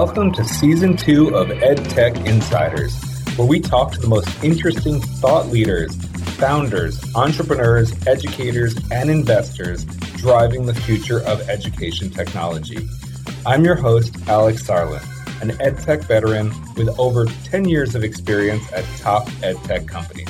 Welcome to season two of EdTech Insiders, where we talk to the most interesting thought leaders, founders, entrepreneurs, educators, and investors driving the future of education technology. I'm your host, Alex Sarlin, an EdTech veteran with over 10 years of experience at top EdTech companies.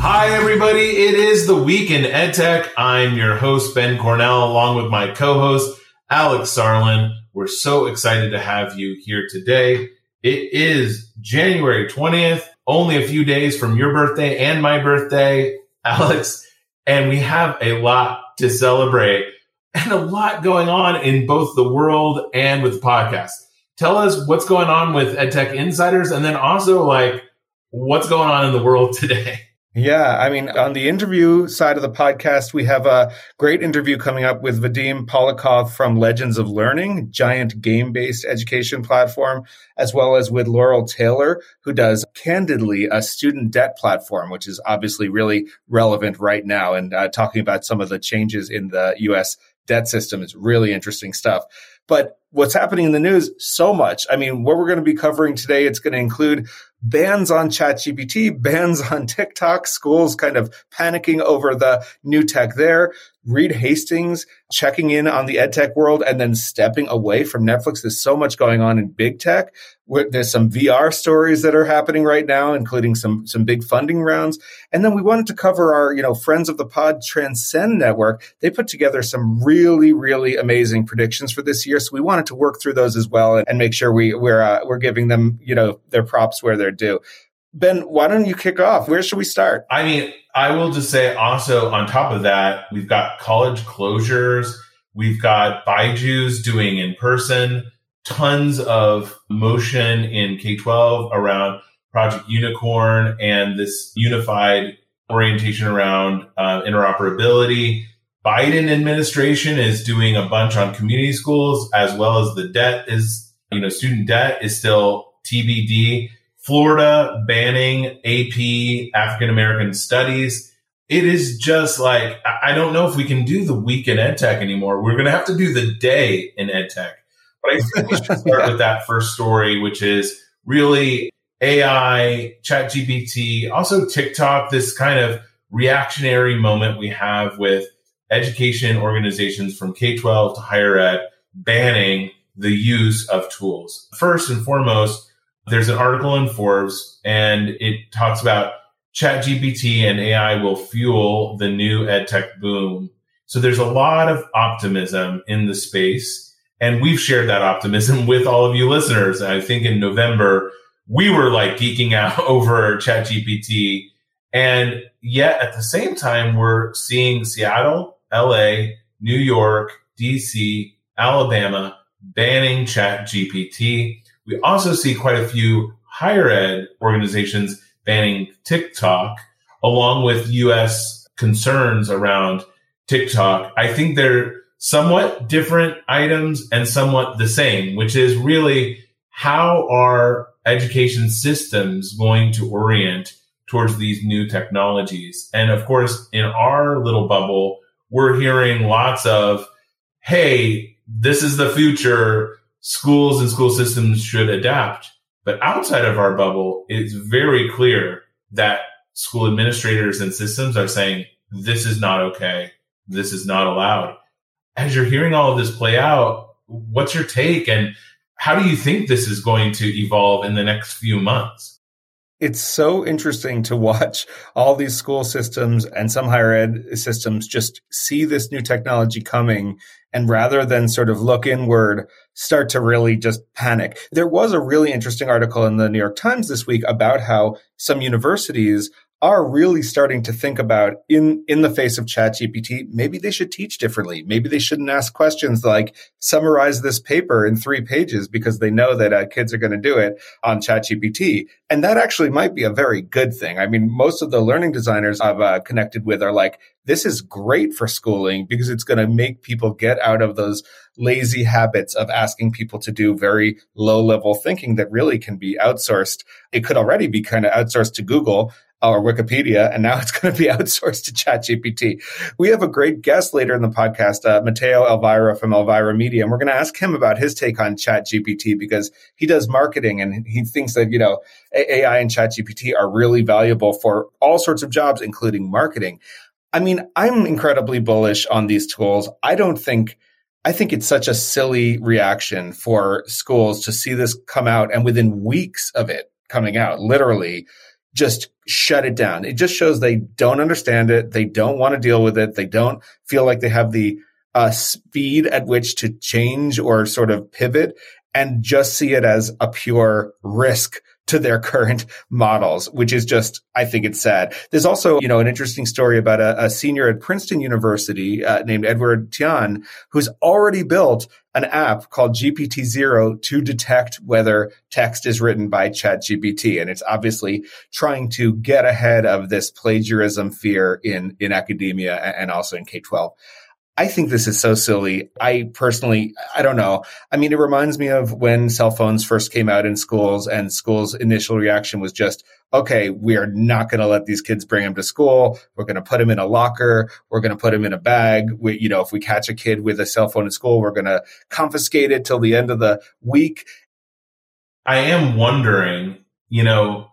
Hi, everybody. It is the week in EdTech. I'm your host, Ben Kornell, along with my co-host, Alex Sarlin. We're so excited to have you here today. It is January 20th, only a few days from your birthday and my birthday, Alex, and we have a lot to celebrate and a lot going on in both the world and with the podcast. Tell us what's going on with EdTech Insiders and then also like what's going on in the world today. Yeah, I mean, on the interview side of the podcast, we have a great interview coming up with Vadim Polikov from Legends of Learning, giant game-based education platform, as well as with Laurel Taylor, who does Candidly, a student debt platform, which is obviously really relevant right now, and uh, talking about some of the changes in the U.S. debt system is really interesting stuff. But what's happening in the news so much. I mean, what we're going to be covering today, it's going to include bans on ChatGPT, bans on TikTok, schools kind of panicking over the new tech there. Reed Hastings checking in on the edtech world and then stepping away from Netflix. There's so much going on in big tech. There's some VR stories that are happening right now, including some some big funding rounds. And then we wanted to cover our, you know, friends of the pod Transcend Network. They put together some really, really amazing predictions for this year. So we wanted to work through those as well and make sure we we're uh, we're giving them, you know, their props where they're due. Ben, why don't you kick off? Where should we start? I mean, I will just say also on top of that, we've got college closures. We've got Byju's doing in person, tons of motion in K 12 around Project Unicorn and this unified orientation around uh, interoperability. Biden administration is doing a bunch on community schools as well as the debt is, you know, student debt is still TBD. Florida banning AP African American studies. It is just like, I don't know if we can do the week in ed tech anymore. We're going to have to do the day in EdTech. But I think we should start with that first story, which is really AI, ChatGPT, also TikTok, this kind of reactionary moment we have with education organizations from K 12 to higher ed banning the use of tools. First and foremost, there's an article in Forbes and it talks about ChatGPT and AI will fuel the new edtech boom. So there's a lot of optimism in the space. And we've shared that optimism with all of you listeners. I think in November, we were like geeking out over ChatGPT. And yet at the same time, we're seeing Seattle, LA, New York, DC, Alabama banning ChatGPT. We also see quite a few higher ed organizations banning TikTok, along with US concerns around TikTok. I think they're somewhat different items and somewhat the same, which is really how are education systems going to orient towards these new technologies? And of course, in our little bubble, we're hearing lots of, hey, this is the future schools and school systems should adapt. But outside of our bubble, it's very clear that school administrators and systems are saying, this is not okay. This is not allowed. As you're hearing all of this play out, what's your take and how do you think this is going to evolve in the next few months? it's so interesting to watch all these school systems and some higher ed systems just see this new technology coming and rather than sort of look inward start to really just panic there was a really interesting article in the new york times this week about how some universities are really starting to think about in in the face of ChatGPT, maybe they should teach differently. Maybe they shouldn't ask questions like summarize this paper in three pages because they know that uh, kids are going to do it on ChatGPT. And that actually might be a very good thing. I mean, most of the learning designers I've uh, connected with are like, this is great for schooling because it's going to make people get out of those lazy habits of asking people to do very low level thinking that really can be outsourced. It could already be kind of outsourced to Google or Wikipedia, and now it's going to be outsourced to ChatGPT. We have a great guest later in the podcast, uh, Matteo Elvira from Elvira Media, and we're going to ask him about his take on ChatGPT because he does marketing and he thinks that, you know, AI and ChatGPT are really valuable for all sorts of jobs, including marketing. I mean, I'm incredibly bullish on these tools. I don't think I think it's such a silly reaction for schools to see this come out and within weeks of it coming out, literally just shut it down. It just shows they don't understand it. They don't want to deal with it. They don't feel like they have the uh, speed at which to change or sort of pivot and just see it as a pure risk to their current models, which is just, I think it's sad. There's also, you know, an interesting story about a, a senior at Princeton University uh, named Edward Tian, who's already built an app called GPT Zero to detect whether text is written by ChatGPT. And it's obviously trying to get ahead of this plagiarism fear in, in academia and also in K 12. I think this is so silly. I personally, I don't know. I mean, it reminds me of when cell phones first came out in schools and schools' initial reaction was just, okay, we are not going to let these kids bring them to school. We're going to put them in a locker. We're going to put them in a bag. We, you know, if we catch a kid with a cell phone in school, we're going to confiscate it till the end of the week. I am wondering, you know,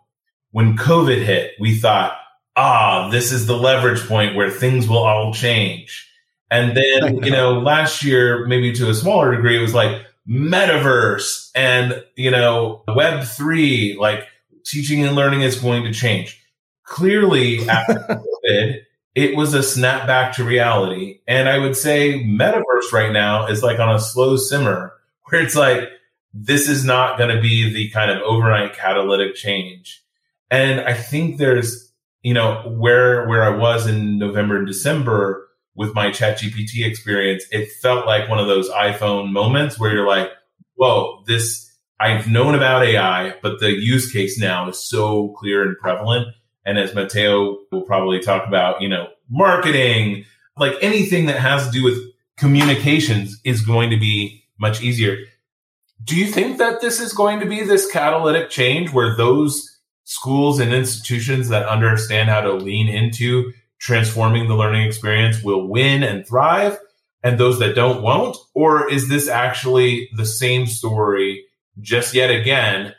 when COVID hit, we thought, ah, this is the leverage point where things will all change and then, you know, last year, maybe to a smaller degree, it was like metaverse and, you know, web three, like teaching and learning is going to change. Clearly after COVID, it was a snapback to reality. And I would say metaverse right now is like on a slow simmer where it's like, this is not going to be the kind of overnight catalytic change. And I think there's, you know, where, where I was in November and December, with my ChatGPT experience, it felt like one of those iPhone moments where you're like, whoa, this, I've known about AI, but the use case now is so clear and prevalent. And as Matteo will probably talk about, you know, marketing, like anything that has to do with communications is going to be much easier. Do you think that this is going to be this catalytic change where those schools and institutions that understand how to lean into transforming the learning experience will win and thrive and those that don't won't? Or is this actually the same story just yet again?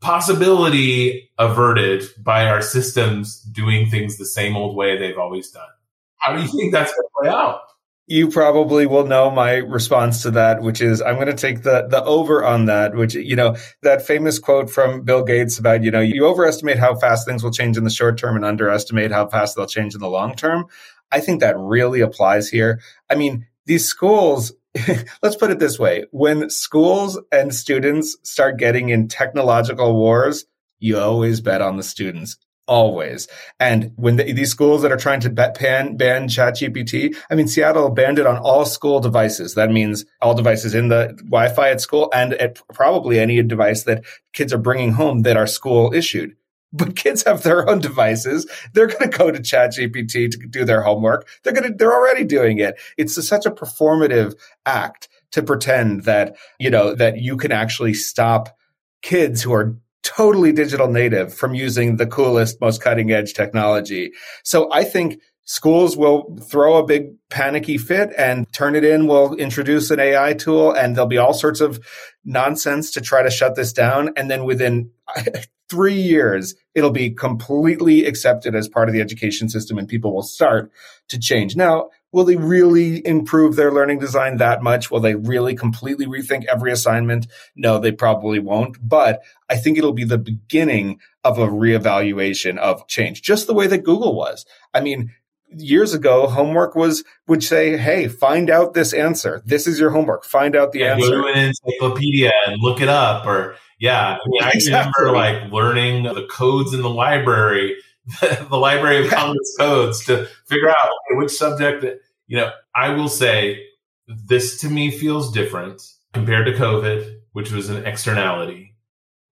Possibility averted by our systems doing things the same old way they've always done. How do you think that's going to play out? You probably will know my response to that, which is I'm going to take the the over on that. Which you know that famous quote from Bill Gates about you know you overestimate how fast things will change in the short term and underestimate how fast they'll change in the long term. I think that really applies here. I mean, these schools. let's put it this way: when schools and students start getting in technological wars, you always bet on the students always. And when the, these schools that are trying to ban, ban ChatGPT, I mean, Seattle banned it on all school devices. That means all devices in the Wi-Fi at school and at probably any device that kids are bringing home that are school issued. But kids have their own devices. They're going to go to ChatGPT to do their homework. They're going to, they're already doing it. It's a, such a performative act to pretend that, you know, that you can actually stop kids who are totally digital native from using the coolest, most cutting edge technology. So I think schools will throw a big panicky fit and Turnitin will introduce an AI tool and there'll be all sorts of nonsense to try to shut this down. And then within three years, it'll be completely accepted as part of the education system and people will start to change. Now, will they really improve their learning design that much? Will they really completely rethink every assignment? No, they probably won't. But I think it'll be the beginning of a reevaluation of change, just the way that Google was. I mean, years ago, homework was would say, "Hey, find out this answer. This is your homework. Find out the yeah, answer." Go to an encyclopedia and look it up, or yeah. I, mean, I exactly. remember like learning the codes in the library, the Library of Congress codes to figure out okay, which subject you know, I will say this to me feels different compared to COVID, which was an externality,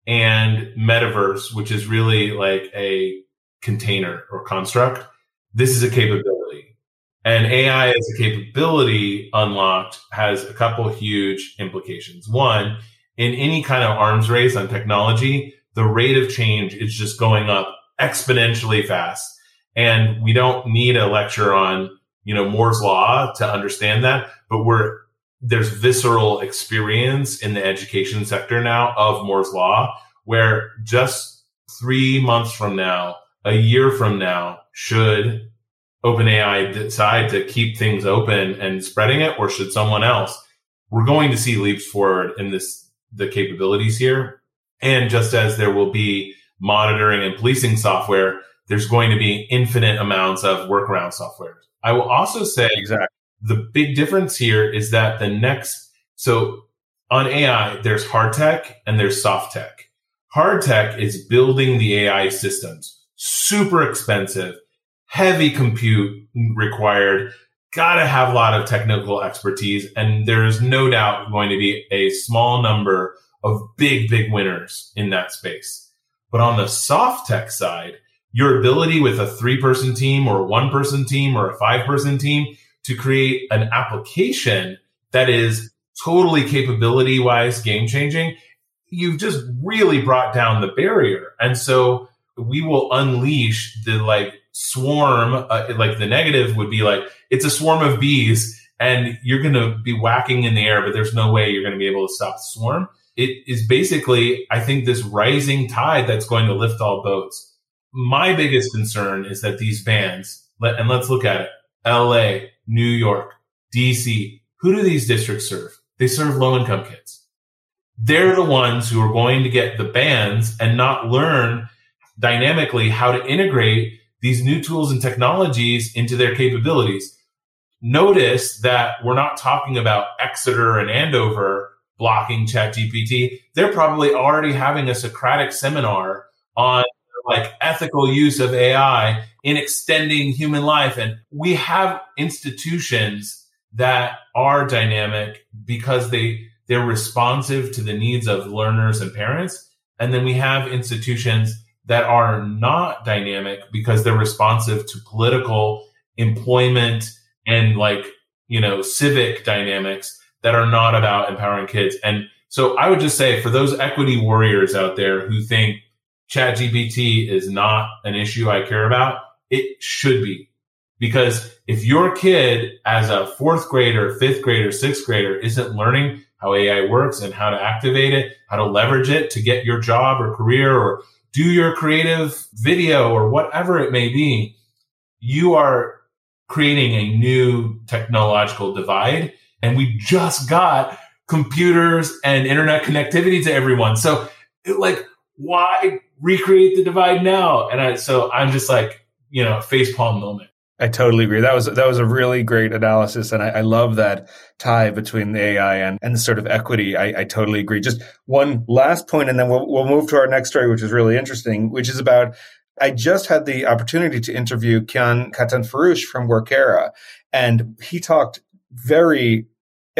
and metaverse, which is really like a container or construct. This is a capability. And AI as a capability unlocked has a couple huge implications. One, in any kind of arms race on technology, the rate of change is just going up exponentially fast. And we don't need a lecture on, you know, Moore's law to understand that, but we're, there's visceral experience in the education sector now of Moore's law, where just three months from now, a year from now, should OpenAI decide to keep things open and spreading it, or should someone else? We're going to see leaps forward in this, the capabilities here. And just as there will be monitoring and policing software, there's going to be infinite amounts of workaround software. I will also say exactly the big difference here is that the next, so on AI, there's hard tech and there's soft tech. Hard tech is building the AI systems, super expensive, heavy compute required, gotta have a lot of technical expertise. And there's no doubt going to be a small number of big, big winners in that space. But on the soft tech side, your ability with a three person team or a one person team or a five person team to create an application that is totally capability wise game changing, you've just really brought down the barrier. And so we will unleash the like swarm, uh, like the negative would be like, it's a swarm of bees and you're going to be whacking in the air, but there's no way you're going to be able to stop the swarm. It is basically, I think, this rising tide that's going to lift all boats. My biggest concern is that these bans, and let's look at it LA, New York, DC, who do these districts serve? They serve low income kids. They're the ones who are going to get the bans and not learn dynamically how to integrate these new tools and technologies into their capabilities. Notice that we're not talking about Exeter and Andover blocking ChatGPT. They're probably already having a Socratic seminar on like ethical use of AI in extending human life. And we have institutions that are dynamic because they, they're responsive to the needs of learners and parents. And then we have institutions that are not dynamic because they're responsive to political employment and like, you know, civic dynamics that are not about empowering kids. And so I would just say for those equity warriors out there who think ChatGPT is not an issue I care about, it should be. Because if your kid as a fourth grader, fifth grader, sixth grader isn't learning how AI works and how to activate it, how to leverage it to get your job or career or do your creative video or whatever it may be, you are creating a new technological divide. And we just got computers and internet connectivity to everyone. So like, why recreate the divide now? And I, so I'm just like, you know, facepalm moment. I totally agree. That was that was a really great analysis, and I, I love that tie between the AI and, and the sort of equity. I, I, totally agree. Just one last point, and then we'll we'll move to our next story, which is really interesting, which is about. I just had the opportunity to interview Kian Katan from Workera, and he talked very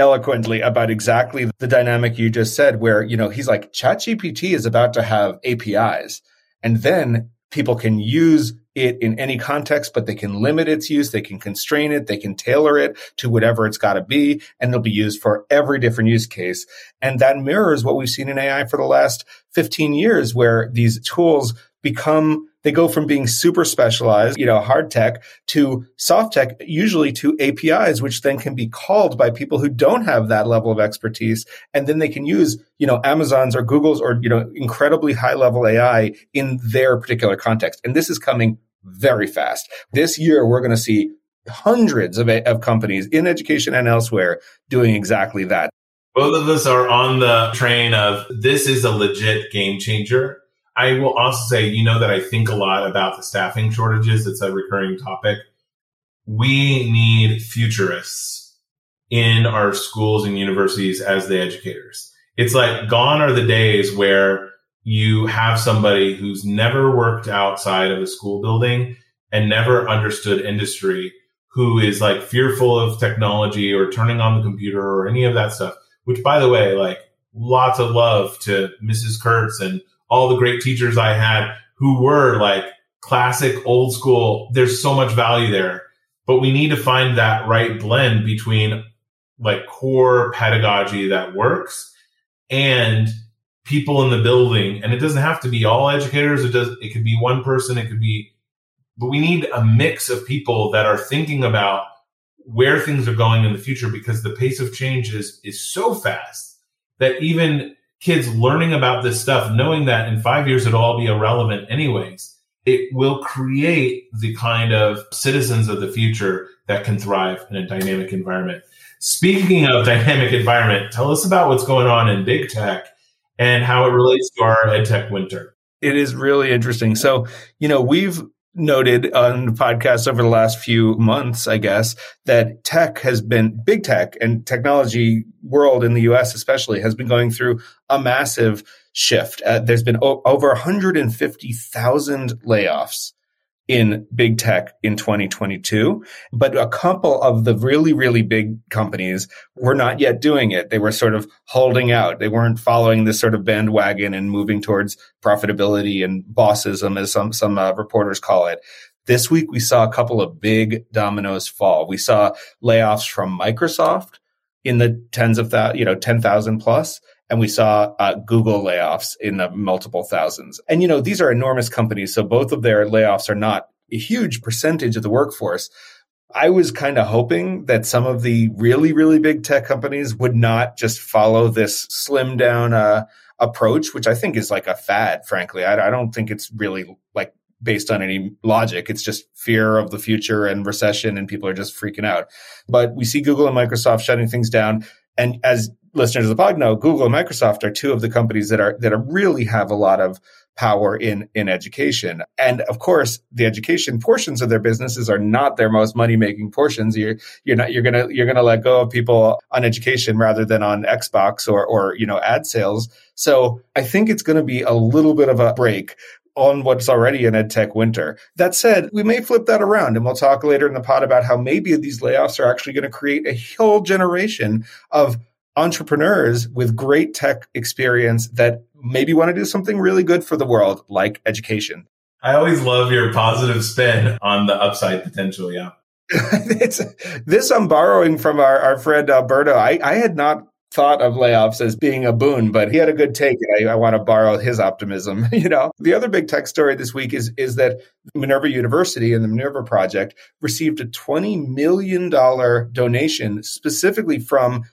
eloquently about exactly the dynamic you just said, where you know he's like ChatGPT is about to have APIs, and then people can use it in any context, but they can limit its use. They can constrain it. They can tailor it to whatever it's got to be. And it'll be used for every different use case. And that mirrors what we've seen in AI for the last 15 years, where these tools become they go from being super specialized, you know, hard tech to soft tech, usually to APIs, which then can be called by people who don't have that level of expertise. And then they can use, you know, Amazon's or Google's or, you know, incredibly high level AI in their particular context. And this is coming very fast. This year, we're going to see hundreds of, of companies in education and elsewhere doing exactly that. Both of us are on the train of this is a legit game changer I will also say, you know, that I think a lot about the staffing shortages. It's a recurring topic. We need futurists in our schools and universities as the educators. It's like gone are the days where you have somebody who's never worked outside of a school building and never understood industry who is like fearful of technology or turning on the computer or any of that stuff, which by the way, like lots of love to Mrs. Kurtz and all the great teachers I had who were like classic old school. There's so much value there, but we need to find that right blend between like core pedagogy that works and people in the building, and it doesn't have to be all educators. It does. It could be one person. It could be, but we need a mix of people that are thinking about where things are going in the future because the pace of change is is so fast that even kids learning about this stuff, knowing that in five years it'll all be irrelevant anyways, it will create the kind of citizens of the future that can thrive in a dynamic environment. Speaking of dynamic environment, tell us about what's going on in big tech and how it relates to our EdTech winter. It is really interesting. So, you know, we've noted on the podcast over the last few months, I guess, that tech has been big tech and technology world in the US especially has been going through a massive shift. Uh, there's been o- over 150,000 layoffs in big tech in 2022. But a couple of the really, really big companies were not yet doing it. They were sort of holding out. They weren't following this sort of bandwagon and moving towards profitability and bossism, as some, some uh, reporters call it. This week, we saw a couple of big dominoes fall. We saw layoffs from Microsoft in the tens of thousands, you know, 10,000 plus and we saw uh, Google layoffs in the multiple thousands. And you know, these are enormous companies, so both of their layoffs are not a huge percentage of the workforce. I was kind of hoping that some of the really, really big tech companies would not just follow this slim down uh, approach, which I think is like a fad, frankly. I, I don't think it's really like based on any logic. It's just fear of the future and recession, and people are just freaking out. But we see Google and Microsoft shutting things down. And as listeners of the pod know, Google and Microsoft are two of the companies that are that are really have a lot of power in in education. And of course, the education portions of their businesses are not their most money making portions. You're you're not you're gonna you're gonna let go of people on education rather than on Xbox or or you know ad sales. So I think it's going to be a little bit of a break on what's already an edtech winter. That said, we may flip that around and we'll talk later in the pod about how maybe these layoffs are actually going to create a whole generation of entrepreneurs with great tech experience that maybe want to do something really good for the world, like education. I always love your positive spin on the upside potential. Yeah. this I'm borrowing from our, our friend Alberto. I, I had not thought of layoffs as being a boon, but he had a good take. I, I want to borrow his optimism. You know, the other big tech story this week is is that Minerva University and the Minerva Project received a twenty million dollar donation specifically from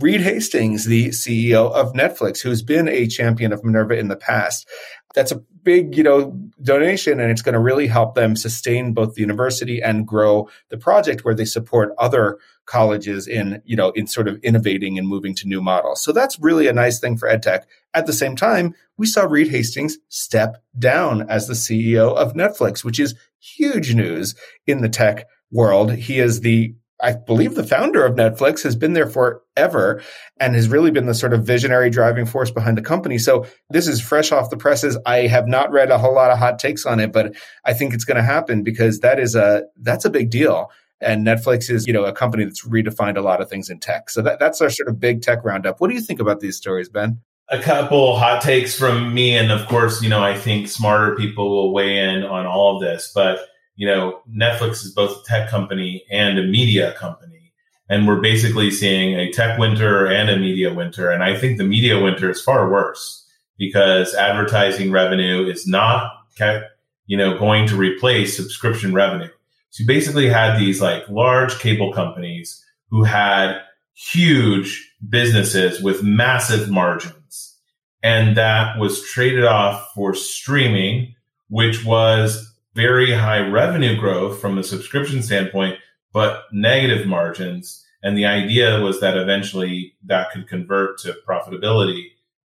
Reed Hastings, the CEO of Netflix, who's been a champion of Minerva in the past. That's a big, you know, donation and it's going to really help them sustain both the university and grow the project where they support other colleges in, you know, in sort of innovating and moving to new models. So that's really a nice thing for EdTech. At the same time, we saw Reed Hastings step down as the CEO of Netflix, which is huge news in the tech world. He is the I believe the founder of Netflix has been there forever and has really been the sort of visionary driving force behind the company. So this is fresh off the presses. I have not read a whole lot of hot takes on it, but I think it's going to happen because that is a that's a big deal. And Netflix is, you know, a company that's redefined a lot of things in tech. So that, that's our sort of big tech roundup. What do you think about these stories, Ben? A couple hot takes from me, and of course, you know, I think smarter people will weigh in on all of this, but you know, Netflix is both a tech company and a media company. And we're basically seeing a tech winter and a media winter. And I think the media winter is far worse because advertising revenue is not, you know, going to replace subscription revenue. So you basically had these like large cable companies who had huge businesses with massive margins. And that was traded off for streaming, which was very high revenue growth from a subscription standpoint, but negative margins. And the idea was that eventually that could convert to profitability.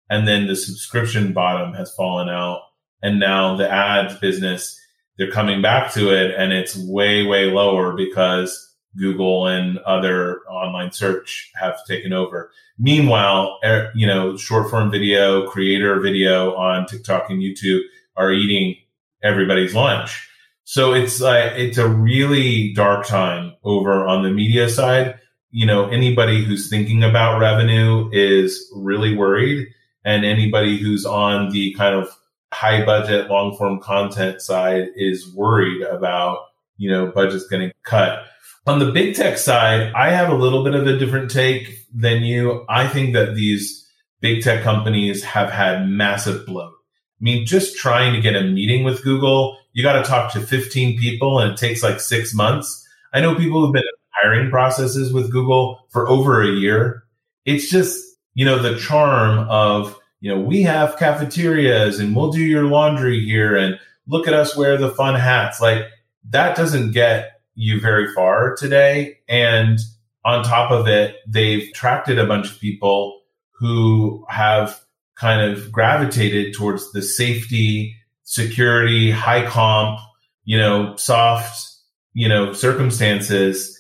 And then the subscription bottom has fallen out. And now the ads business, they're coming back to it and it's way, way lower because Google and other online search have taken over. Meanwhile, er, you know, short form video, creator video on TikTok and YouTube are eating everybody's lunch. So it's like, it's a really dark time over on the media side. You know, anybody who's thinking about revenue is really worried and anybody who's on the kind of high budget long form content side is worried about, you know, budgets getting cut. On the big tech side, I have a little bit of a different take than you. I think that these big tech companies have had massive bloat. I mean, just trying to get a meeting with Google, you got to talk to 15 people and it takes like six months. I know people who've been in hiring processes with Google for over a year. It's just, you know, the charm of, you know, we have cafeterias and we'll do your laundry here and look at us wear the fun hats. Like that doesn't get you very far today. And on top of it, they've attracted a bunch of people who have kind of gravitated towards the safety, security, high comp, you know, soft, you know, circumstances.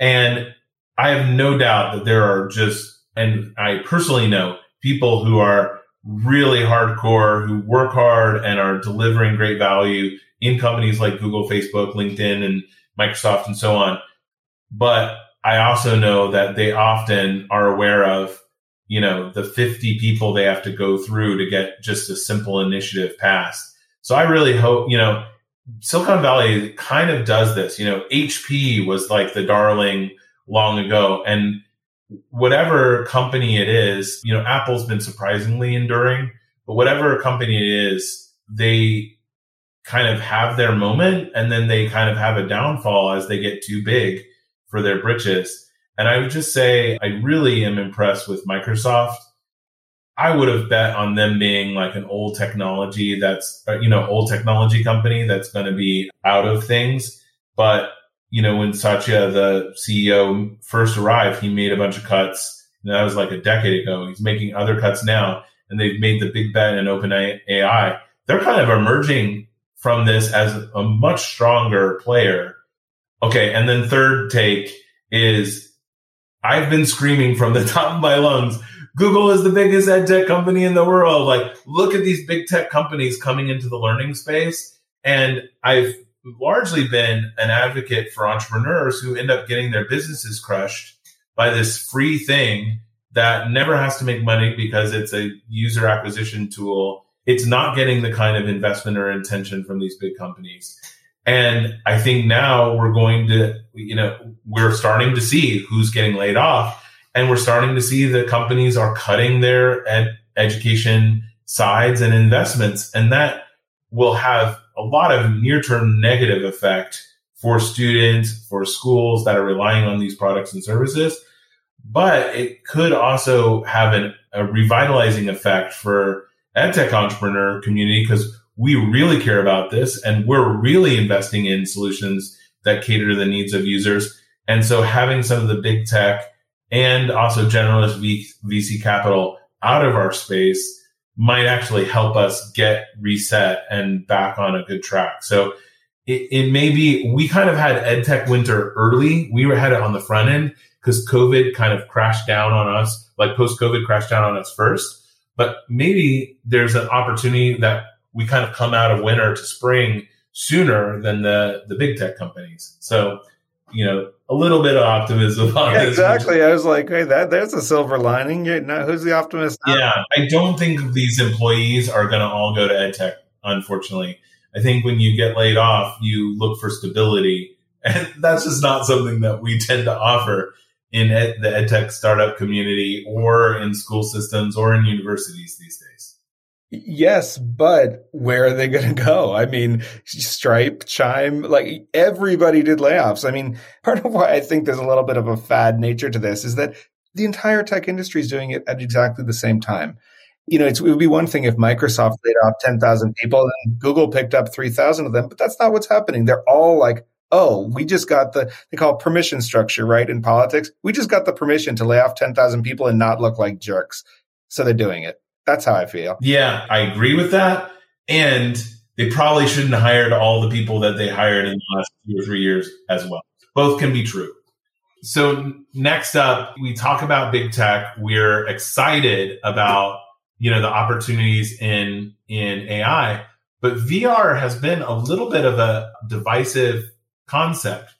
And I have no doubt that there are just, and I personally know people who are really hardcore, who work hard and are delivering great value in companies like Google, Facebook, LinkedIn, and Microsoft and so on. But I also know that they often are aware of you know, the 50 people they have to go through to get just a simple initiative passed. So I really hope, you know, Silicon Valley kind of does this. You know, HP was like the darling long ago. And whatever company it is, you know, Apple's been surprisingly enduring, but whatever company it is, they kind of have their moment and then they kind of have a downfall as they get too big for their britches. And I would just say I really am impressed with Microsoft. I would have bet on them being like an old technology that's, uh, you know, old technology company that's going to be out of things. But, you know, when Satya, the CEO, first arrived, he made a bunch of cuts. And that was like a decade ago. He's making other cuts now, and they've made the big bet in open AI. They're kind of emerging from this as a much stronger player. Okay. And then third take is I've been screaming from the top of my lungs. Google is the biggest ed tech company in the world. Like, look at these big tech companies coming into the learning space. And I've largely been an advocate for entrepreneurs who end up getting their businesses crushed by this free thing that never has to make money because it's a user acquisition tool. It's not getting the kind of investment or intention from these big companies. And I think now we're going to, you know, we're starting to see who's getting laid off and we're starting to see that companies are cutting their ed- education sides and investments. And that will have a lot of near term negative effect for students, for schools that are relying on these products and services. But it could also have an, a revitalizing effect for edtech entrepreneur community because we really care about this and we're really investing in solutions that cater to the needs of users. And so having some of the big tech and also generalist VC capital out of our space might actually help us get reset and back on a good track. So it, it may be, we kind of had EdTech winter early. We were had it on the front end because COVID kind of crashed down on us, like post COVID crashed down on us first. But maybe there's an opportunity that we kind of come out of winter to spring sooner than the the big tech companies. So, you know, a little bit of optimism on yeah, Exactly. I was like, hey, that there's a silver lining. Now, who's the optimist? Yeah, I don't think these employees are going to all go to edtech. Unfortunately, I think when you get laid off, you look for stability, and that's just not something that we tend to offer in ed, the edtech startup community or in school systems or in universities these days. Yes, but where are they going to go? I mean, Stripe, Chime, like everybody did layoffs. I mean, part of why I think there's a little bit of a fad nature to this is that the entire tech industry is doing it at exactly the same time. You know, it would be one thing if Microsoft laid off 10,000 people and Google picked up 3,000 of them, but that's not what's happening. They're all like, oh, we just got the, they call permission structure, right? In politics, we just got the permission to lay off 10,000 people and not look like jerks. So they're doing it. That's how I feel. Yeah, I agree with that. And they probably shouldn't have hired all the people that they hired in the last two or three years as well. Both can be true. So next up, we talk about big tech. We're excited about, you know, the opportunities in, in AI, but VR has been a little bit of a divisive concept.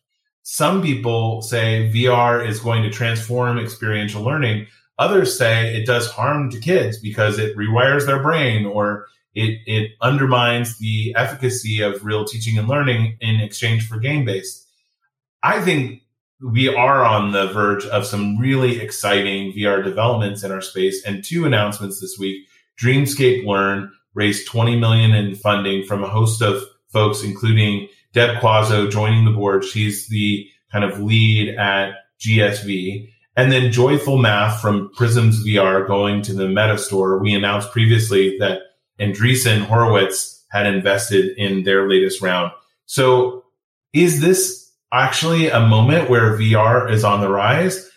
Some people say VR is going to transform experiential learning, Others say it does harm to kids because it rewires their brain or it, it undermines the efficacy of real teaching and learning in exchange for game based. I think we are on the verge of some really exciting VR developments in our space and two announcements this week. Dreamscape Learn raised 20 million in funding from a host of folks, including Deb Quazzo joining the board. She's the kind of lead at GSV. And then Joyful Math from Prisms VR going to the Meta store. We announced previously that Andreessen Horowitz had invested in their latest round. So is this actually a moment where VR is on the rise?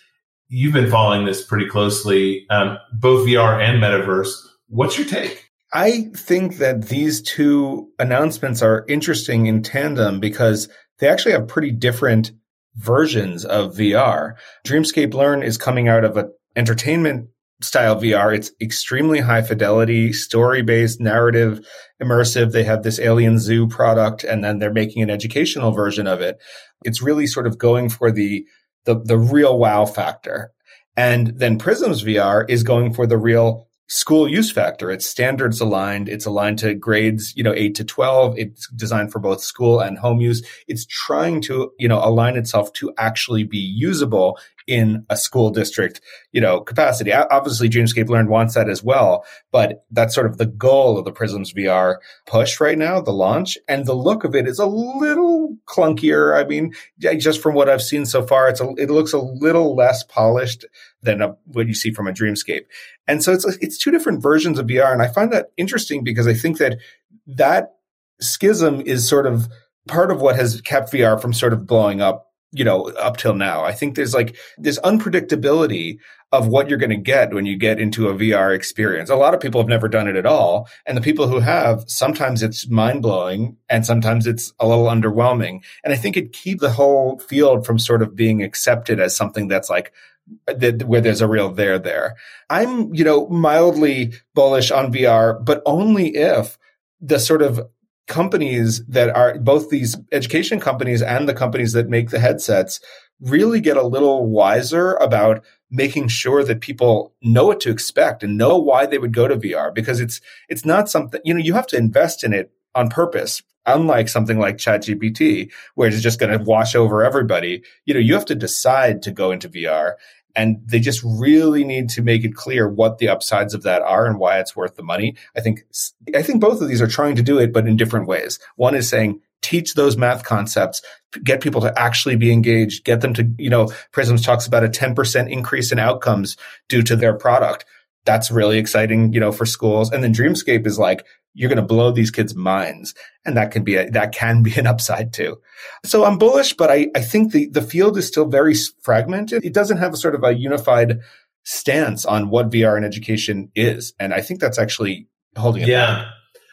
You've been following this pretty closely, um, both VR and metaverse. What's your take? I think that these two announcements are interesting in tandem because they actually have pretty different versions of VR. Dreamscape Learn is coming out of an entertainment style VR. It's extremely high fidelity, story based, narrative, immersive. They have this Alien Zoo product and then they're making an educational version of it. It's really sort of going for the, the, the real wow factor. And then Prisms VR is going for the real school use factor. It's standards aligned. It's aligned to grades, you know, eight to 12. It's designed for both school and home use. It's trying to, you know, align itself to actually be usable in a school district, you know, capacity. Obviously, Dreamscape Learn wants that as well, but that's sort of the goal of the Prisms VR push right now, the launch. And the look of it is a little clunkier. I mean, just from what I've seen so far, it's a, it looks a little less polished than a, what you see from a Dreamscape. And so it's it's two different versions of VR, and I find that interesting because I think that that schism is sort of part of what has kept VR from sort of blowing up you know, up till now. I think there's like this unpredictability of what you're going to get when you get into a VR experience. A lot of people have never done it at all. And the people who have, sometimes it's mind blowing and sometimes it's a little underwhelming. And I think it keeps the whole field from sort of being accepted as something that's like, that, where there's a real there there. I'm, you know, mildly bullish on VR, but only if the sort of companies that are both these education companies and the companies that make the headsets really get a little wiser about making sure that people know what to expect and know why they would go to VR because it's it's not something you know you have to invest in it on purpose unlike something like ChatGPT where it's just going to wash over everybody. You know you have to decide to go into VR and they just really need to make it clear what the upsides of that are and why it's worth the money. I think, I think both of these are trying to do it, but in different ways. One is saying, teach those math concepts, get people to actually be engaged, get them to, you know, Prisms talks about a 10% increase in outcomes due to their product. That's really exciting, you know, for schools. And then Dreamscape is like, you're going to blow these kids' minds. And that can be a, that can be an upside too. So I'm bullish, but I, I think the, the field is still very fragmented. It doesn't have a sort of a unified stance on what VR in education is. And I think that's actually holding it yeah.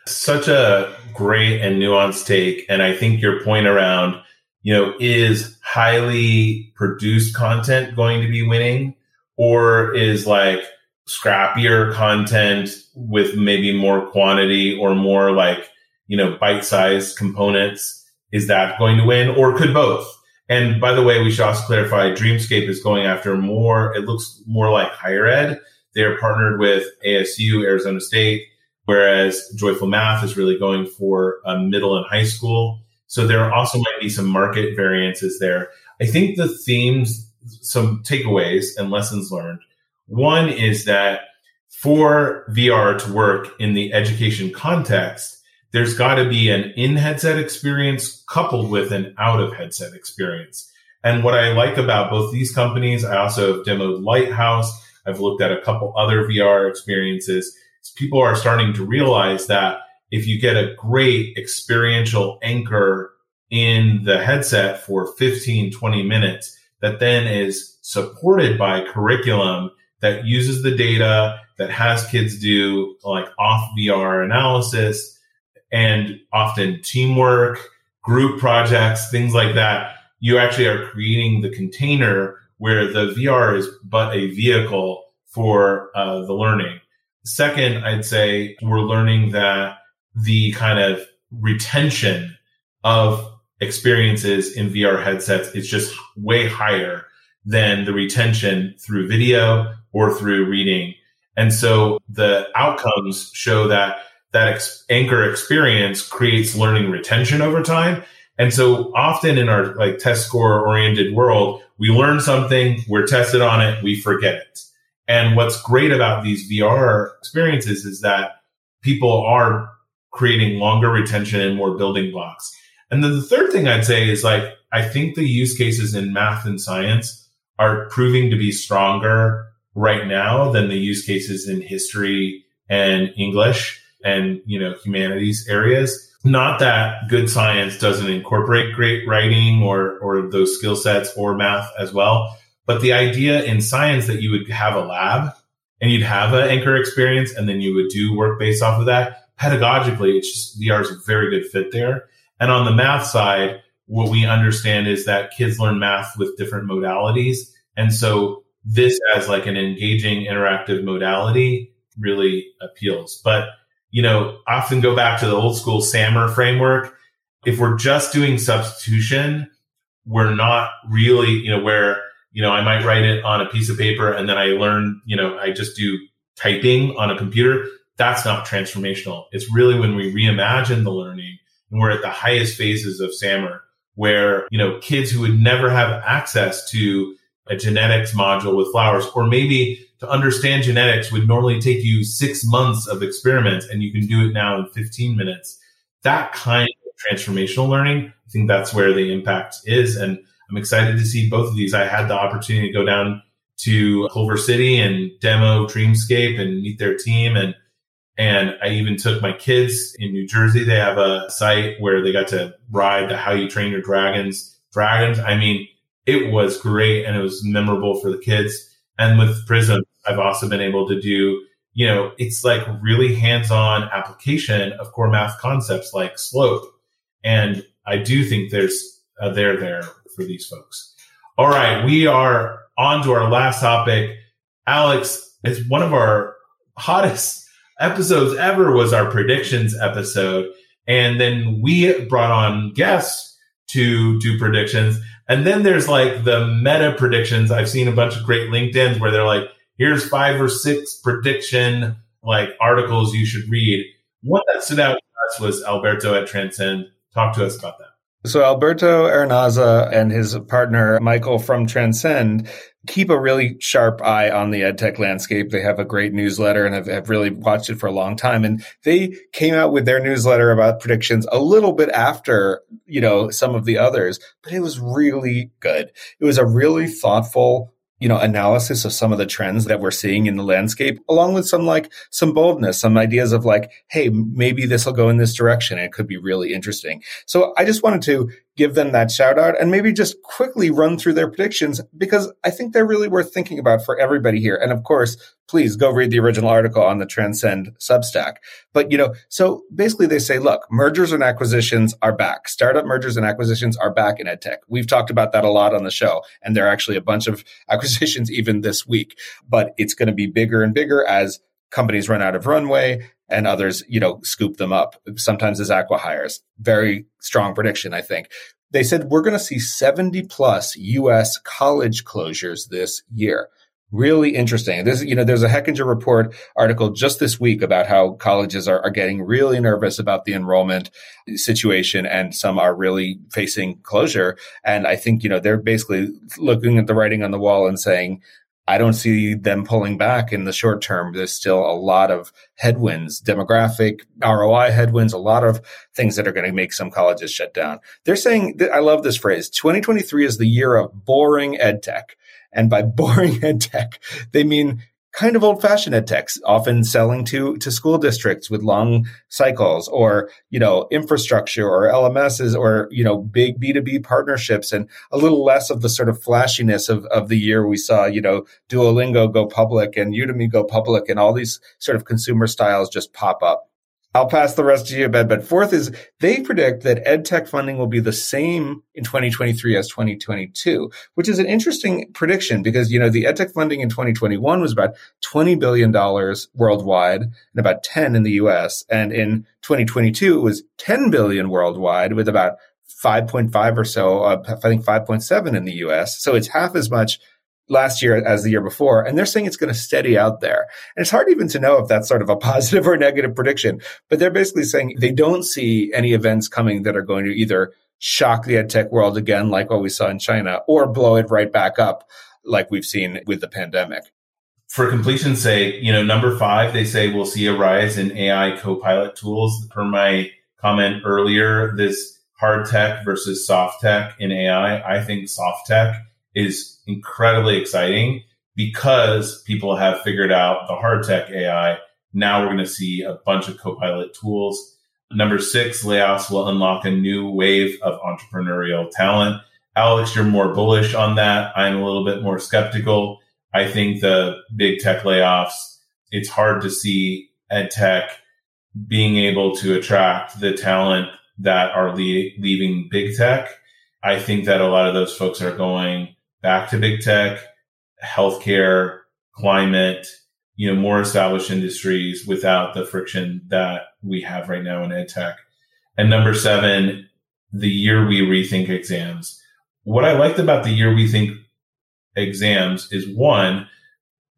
Such a great and nuanced take. And I think your point around, you know, is highly produced content going to be winning or is like scrappier content with maybe more quantity or more like, you know, bite sized components? Is that going to win or could both? And by the way, we should also clarify Dreamscape is going after more, it looks more like higher ed. They're partnered with ASU, Arizona State, whereas Joyful Math is really going for a middle and high school. So there also might be some market variances there. I think the themes, some takeaways and lessons learned one is that for VR to work in the education context, there's got to be an in headset experience coupled with an out of headset experience. And what I like about both these companies, I also have demoed Lighthouse. I've looked at a couple other VR experiences. People are starting to realize that if you get a great experiential anchor in the headset for 15, 20 minutes, that then is supported by curriculum that uses the data that has kids do like off VR analysis and often teamwork, group projects, things like that. You actually are creating the container where the VR is but a vehicle for uh, the learning. Second, I'd say we're learning that the kind of retention of experiences in VR headsets is just way higher than the retention through video or through reading. And so the outcomes show that that ex- anchor experience creates learning retention over time. And so often in our like test score oriented world, we learn something, we're tested on it, we forget it. And what's great about these VR experiences is that people are creating longer retention and more building blocks. And then the third thing I'd say is like, I think the use cases in math and science are proving to be stronger right now than the use cases in history and English and, you know, humanities areas. Not that good science doesn't incorporate great writing or, or those skill sets or math as well. But the idea in science that you would have a lab and you'd have an anchor experience and then you would do work based off of that pedagogically, it's just VR is a very good fit there. And on the math side, what we understand is that kids learn math with different modalities. And so this as like an engaging interactive modality really appeals. But, you know, often go back to the old school SAMR framework. If we're just doing substitution, we're not really, you know, where, you know, I might write it on a piece of paper and then I learn, you know, I just do typing on a computer. That's not transformational. It's really when we reimagine the learning and we're at the highest phases of SAMR where, you know, kids who would never have access to a genetics module with flowers, or maybe to understand genetics would normally take you six months of experiments and you can do it now in 15 minutes. That kind of transformational learning, I think that's where the impact is. And I'm excited to see both of these. I had the opportunity to go down to Culver City and demo Dreamscape and meet their team and and I even took my kids in New Jersey. They have a site where they got to ride the How You Train Your Dragons dragons. I mean, it was great and it was memorable for the kids. And with Prism, I've also been able to do, you know, it's like really hands-on application of core math concepts like slope. And I do think there's a there there for these folks. All right. We are on to our last topic. Alex, it's one of our hottest episodes ever was our predictions episode. And then we brought on guests to do predictions. And then there's like the meta predictions. I've seen a bunch of great LinkedIn's where they're like, here's five or six prediction like articles you should read. One that stood out to us was Alberto at Transcend. Talk to us about that. So Alberto Arenaza and his partner Michael from Transcend keep a really sharp eye on the edtech landscape. They have a great newsletter and have, have, really watched it for a long time. And they came out with their newsletter about predictions a little bit after, you know, some of the others, but it was really good. It was a really thoughtful you know, analysis of some of the trends that we're seeing in the landscape, along with some like some boldness, some ideas of like, hey, maybe this will go in this direction. And it could be really interesting. So I just wanted to give them that shout out and maybe just quickly run through their predictions because I think they're really worth thinking about for everybody here. And of course, please go read the original article on the Transcend Substack. But, you know, so basically they say, look, mergers and acquisitions are back. Startup mergers and acquisitions are back in EdTech. We've talked about that a lot on the show. And there are actually a bunch of acquisitions even this week, but it's going to be bigger and bigger as companies run out of runway and others, you know, scoop them up. Sometimes as acqui-hires. Very strong prediction, I think. They said we're going to see 70 plus US college closures this year. Really interesting. This, you know, there's a Hechinger report article just this week about how colleges are, are getting really nervous about the enrollment situation and some are really facing closure. And I think, you know, they're basically looking at the writing on the wall and saying, I don't see them pulling back in the short term. There's still a lot of headwinds, demographic, ROI headwinds, a lot of things that are going to make some colleges shut down. They're saying, I love this phrase, 2023 is the year of boring ed tech. And by boring ed tech, they mean kind of old fashioned ed techs, often selling to, to school districts with long cycles or, you know, infrastructure or LMSs or, you know, big B2B partnerships and a little less of the sort of flashiness of, of the year we saw, you know, Duolingo go public and Udemy go public and all these sort of consumer styles just pop up. I'll pass the rest to you, Ben. But fourth is they predict that ed tech funding will be the same in 2023 as 2022, which is an interesting prediction because, you know, the ed tech funding in 2021 was about $20 billion worldwide and about 10 in the US. And in 2022, it was 10 billion worldwide with about 5.5 or so, uh, I think 5.7 in the US. So it's half as much last year as the year before. And they're saying it's going to steady out there. And it's hard even to know if that's sort of a positive or negative prediction, but they're basically saying they don't see any events coming that are going to either shock the ed tech world again, like what we saw in China, or blow it right back up, like we've seen with the pandemic. For completion's sake, you know, number five, they say we'll see a rise in AI co-pilot tools. Per my comment earlier, this hard tech versus soft tech in AI, I think soft tech is incredibly exciting because people have figured out the hard tech AI. Now we're going to see a bunch of co-pilot tools. Number six, layoffs will unlock a new wave of entrepreneurial talent. Alex, you're more bullish on that. I'm a little bit more skeptical. I think the big tech layoffs, it's hard to see ed tech being able to attract the talent that are le- leaving big tech. I think that a lot of those folks are going back to big tech, healthcare, climate, you know, more established industries without the friction that we have right now in ed tech. And number seven, the year we rethink exams. What I liked about the year we think exams is one,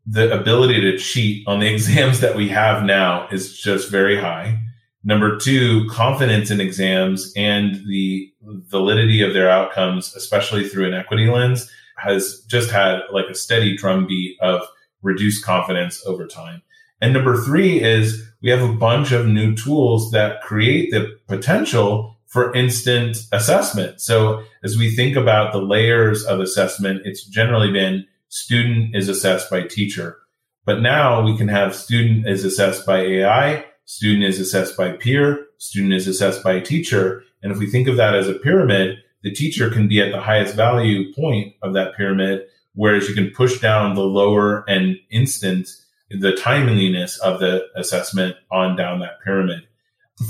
the ability to cheat on the exams that we have now is just very high. Number two, confidence in exams and the validity of their outcomes, especially through an equity lens, has just had like a steady drumbeat of reduced confidence over time. And number three is we have a bunch of new tools that create the potential for instant assessment. So as we think about the layers of assessment, it's generally been student is assessed by teacher. But now we can have student is assessed by AI, student is assessed by peer, student is assessed by teacher. And if we think of that as a pyramid, the teacher can be at the highest value point of that pyramid, whereas you can push down the lower and instant the timeliness of the assessment on down that pyramid.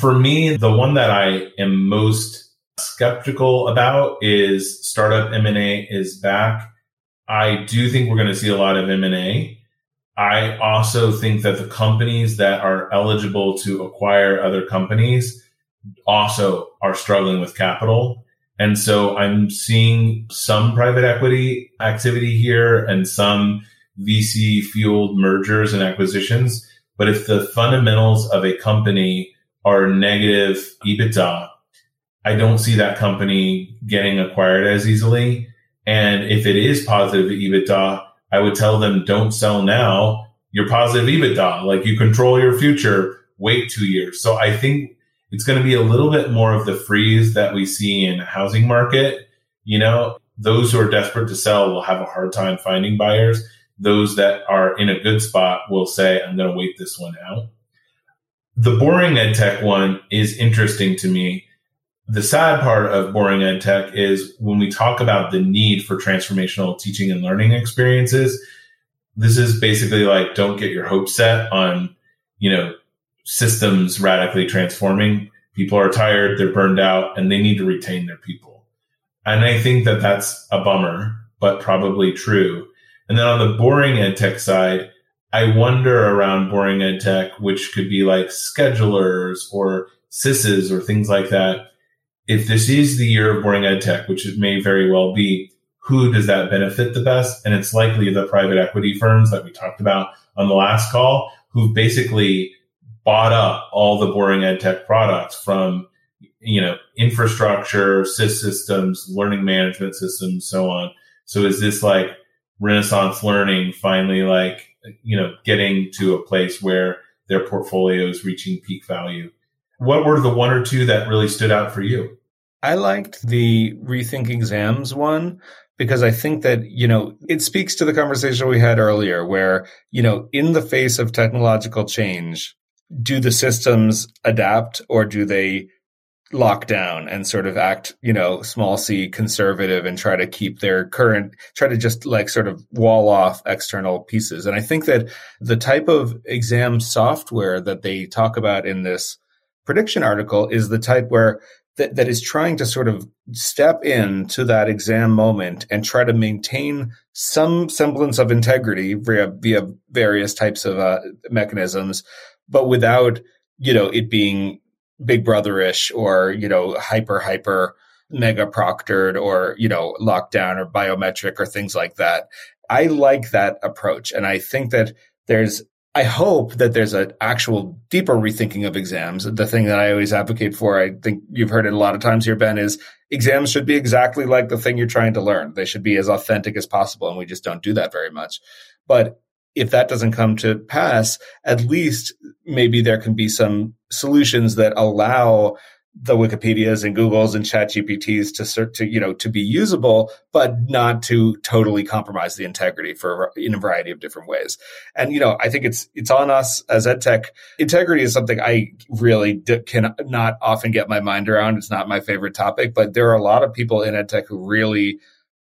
For me, the one that I am most skeptical about is startup M&A is back. I do think we're going to see a lot of M&A. I also think that the companies that are eligible to acquire other companies also are struggling with capital. And so I'm seeing some private equity activity here and some VC fueled mergers and acquisitions. But if the fundamentals of a company are negative EBITDA, I don't see that company getting acquired as easily. And if it is positive EBITDA, I would tell them don't sell now. You're positive EBITDA, like you control your future, wait two years. So I think it's going to be a little bit more of the freeze that we see in housing market. You know, those who are desperate to sell will have a hard time finding buyers. Those that are in a good spot will say, I'm going to wait this one out. The boring ed tech one is interesting to me. The sad part of boring ed tech is when we talk about the need for transformational teaching and learning experiences, this is basically like don't get your hopes set on, you know, systems radically transforming. People are tired, they're burned out, and they need to retain their people. And I think that that's a bummer, but probably true. And then on the boring ed tech side, I wonder around boring ed tech, which could be like schedulers or SISs or things like that. If this is the year of boring ed tech, which it may very well be, who does that benefit the best? And it's likely the private equity firms that we talked about on the last call who've basically bought up all the boring ed tech products from you know infrastructure sys systems learning management systems so on. So is this like renaissance learning finally like you know getting to a place where their portfolio is reaching peak value? What were the one or two that really stood out for you? I liked the rethink exams one because I think that, you know, it speaks to the conversation we had earlier where, you know, in the face of technological change, do the systems adapt or do they lock down and sort of act, you know, small c conservative and try to keep their current, try to just like sort of wall off external pieces. And I think that the type of exam software that they talk about in this prediction article is the type where that, that is trying to sort of step in to that exam moment and try to maintain some semblance of integrity via, via various types of uh, mechanisms but without, you know, it being big brotherish or, you know, hyper, hyper mega proctored or, you know, lockdown or biometric or things like that. I like that approach. And I think that there's I hope that there's an actual deeper rethinking of exams. The thing that I always advocate for, I think you've heard it a lot of times here, Ben, is exams should be exactly like the thing you're trying to learn. They should be as authentic as possible. And we just don't do that very much. But if that doesn't come to pass, at least maybe there can be some solutions that allow the Wikipedias and Googles and Chat GPTs to to you know to be usable, but not to totally compromise the integrity for in a variety of different ways. And you know, I think it's it's on us as edtech. Integrity is something I really d- can not often get my mind around. It's not my favorite topic, but there are a lot of people in edtech who really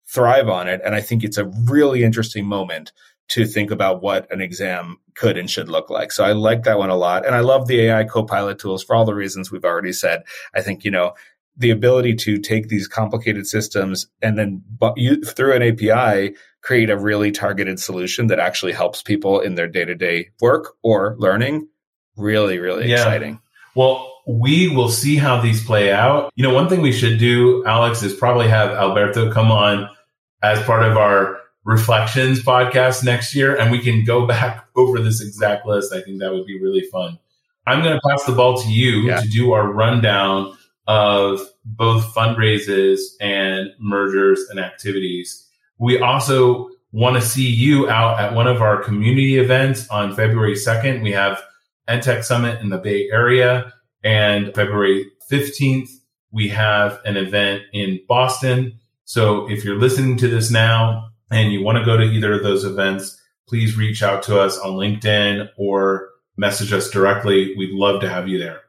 thrive on it, and I think it's a really interesting moment to think about what an exam could and should look like. So I like that one a lot. And I love the AI copilot tools for all the reasons we've already said. I think, you know, the ability to take these complicated systems and then you, through an API create a really targeted solution that actually helps people in their day-to-day work or learning really really yeah. exciting. Well, we will see how these play out. You know, one thing we should do, Alex, is probably have Alberto come on as part of our reflections podcast next year and we can go back over this exact list. I think that would be really fun. I'm going to pass the ball to you yeah. to do our rundown of both fundraisers and mergers and activities. We also want to see you out at one of our community events on February 2nd. We have EdTech Summit in the Bay Area and February 15th, we have an event in Boston. So if you're listening to this now, and you want to go to either of those events, please reach out to us on LinkedIn or message us directly. We'd love to have you there.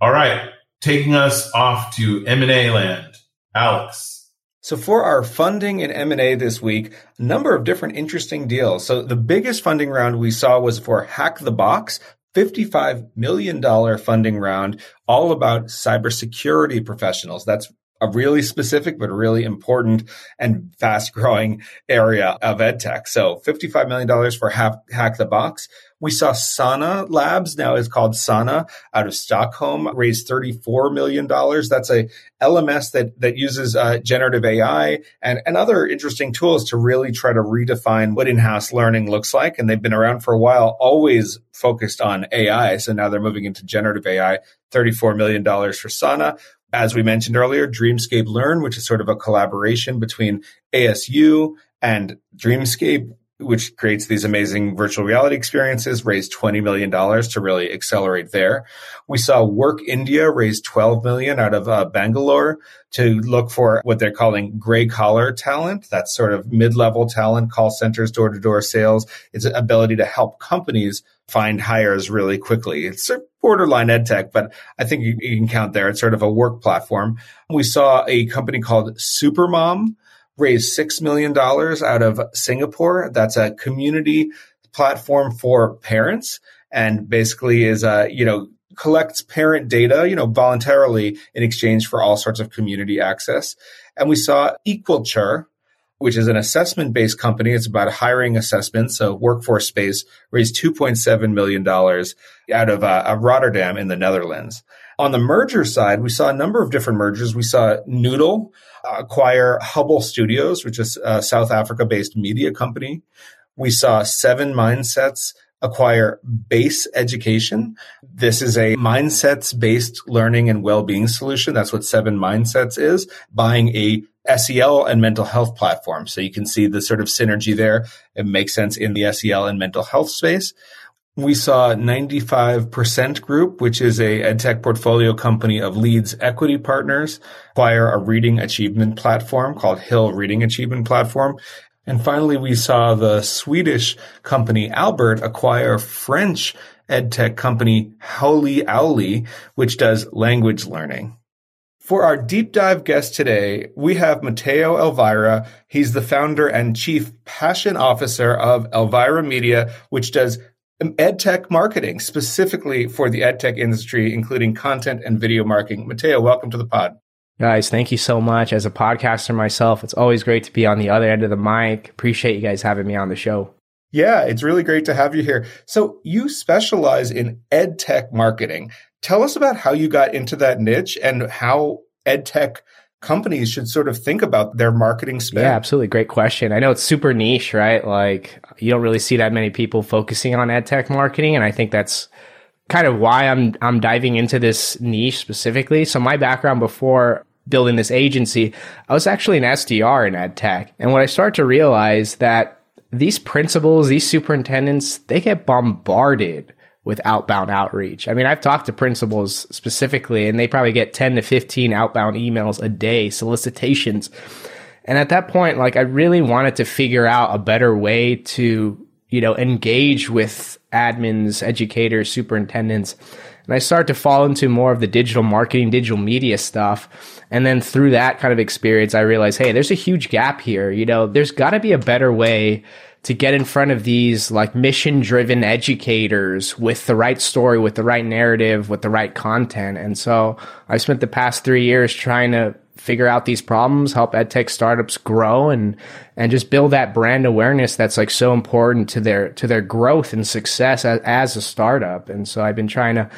All right, taking us off to M&A land. Alex. So for our funding in M&A this week, a number of different interesting deals. So the biggest funding round we saw was for Hack the Box, $55 million funding round, all about cybersecurity professionals. That's a really specific but really important and fast growing area of edtech. So $55 million for Hack, Hack the Box. We saw Sana Labs, now is called Sana, out of Stockholm, raised $34 million. That's a LMS that, that uses uh, generative AI and, and other interesting tools to really try to redefine what in-house learning looks like. And they've been around for a while, always focused on AI. So now they're moving into generative AI. $34 million for Sana as we mentioned earlier, Dreamscape Learn, which is sort of a collaboration between ASU and Dreamscape, which creates these amazing virtual reality experiences, raised $20 million to really accelerate there. We saw Work India raise 12 million out of uh, Bangalore to look for what they're calling gray collar talent. That's sort of mid-level talent, call centers, door to door sales. It's ability to help companies find hires really quickly. It's a borderline ed tech, but I think you, you can count there. It's sort of a work platform. We saw a company called Supermom raised $6 million out of Singapore. That's a community platform for parents and basically is, a, you know, collects parent data, you know, voluntarily in exchange for all sorts of community access. And we saw Equalture, which is an assessment based company. It's about hiring assessments. So workforce space raised $2.7 million out of uh, Rotterdam in the Netherlands. On the merger side, we saw a number of different mergers. We saw Noodle acquire Hubble Studios, which is a South Africa based media company. We saw Seven Mindsets acquire Base Education. This is a mindsets based learning and well-being solution. That's what Seven Mindsets is, buying a SEL and mental health platform. So you can see the sort of synergy there. It makes sense in the SEL and mental health space. We saw 95% Group, which is a edtech portfolio company of Leeds Equity Partners, acquire a reading achievement platform called Hill Reading Achievement Platform. And finally, we saw the Swedish company Albert acquire French edtech company Holy Owly, which does language learning. For our deep dive guest today, we have Matteo Elvira. He's the founder and chief passion officer of Elvira Media, which does edtech marketing specifically for the edtech industry, including content and video marketing. Matteo, welcome to the pod. Guys, thank you so much. As a podcaster myself, it's always great to be on the other end of the mic. Appreciate you guys having me on the show. Yeah, it's really great to have you here. So, you specialize in ed tech marketing. Tell us about how you got into that niche and how ed tech companies should sort of think about their marketing spend? Yeah, absolutely. Great question. I know it's super niche, right? Like you don't really see that many people focusing on ed tech marketing. And I think that's kind of why I'm, I'm diving into this niche specifically. So my background before building this agency, I was actually an SDR in ed tech. And what I started to realize that these principals, these superintendents, they get bombarded with outbound outreach. I mean, I've talked to principals specifically and they probably get 10 to 15 outbound emails a day, solicitations. And at that point, like I really wanted to figure out a better way to, you know, engage with admins, educators, superintendents. And I started to fall into more of the digital marketing, digital media stuff. And then through that kind of experience, I realized, hey, there's a huge gap here. You know, there's got to be a better way to get in front of these like mission driven educators with the right story, with the right narrative, with the right content. And so I spent the past three years trying to figure out these problems, help edtech startups grow and and just build that brand awareness that's like so important to their to their growth and success as, as a startup. And so I've been trying to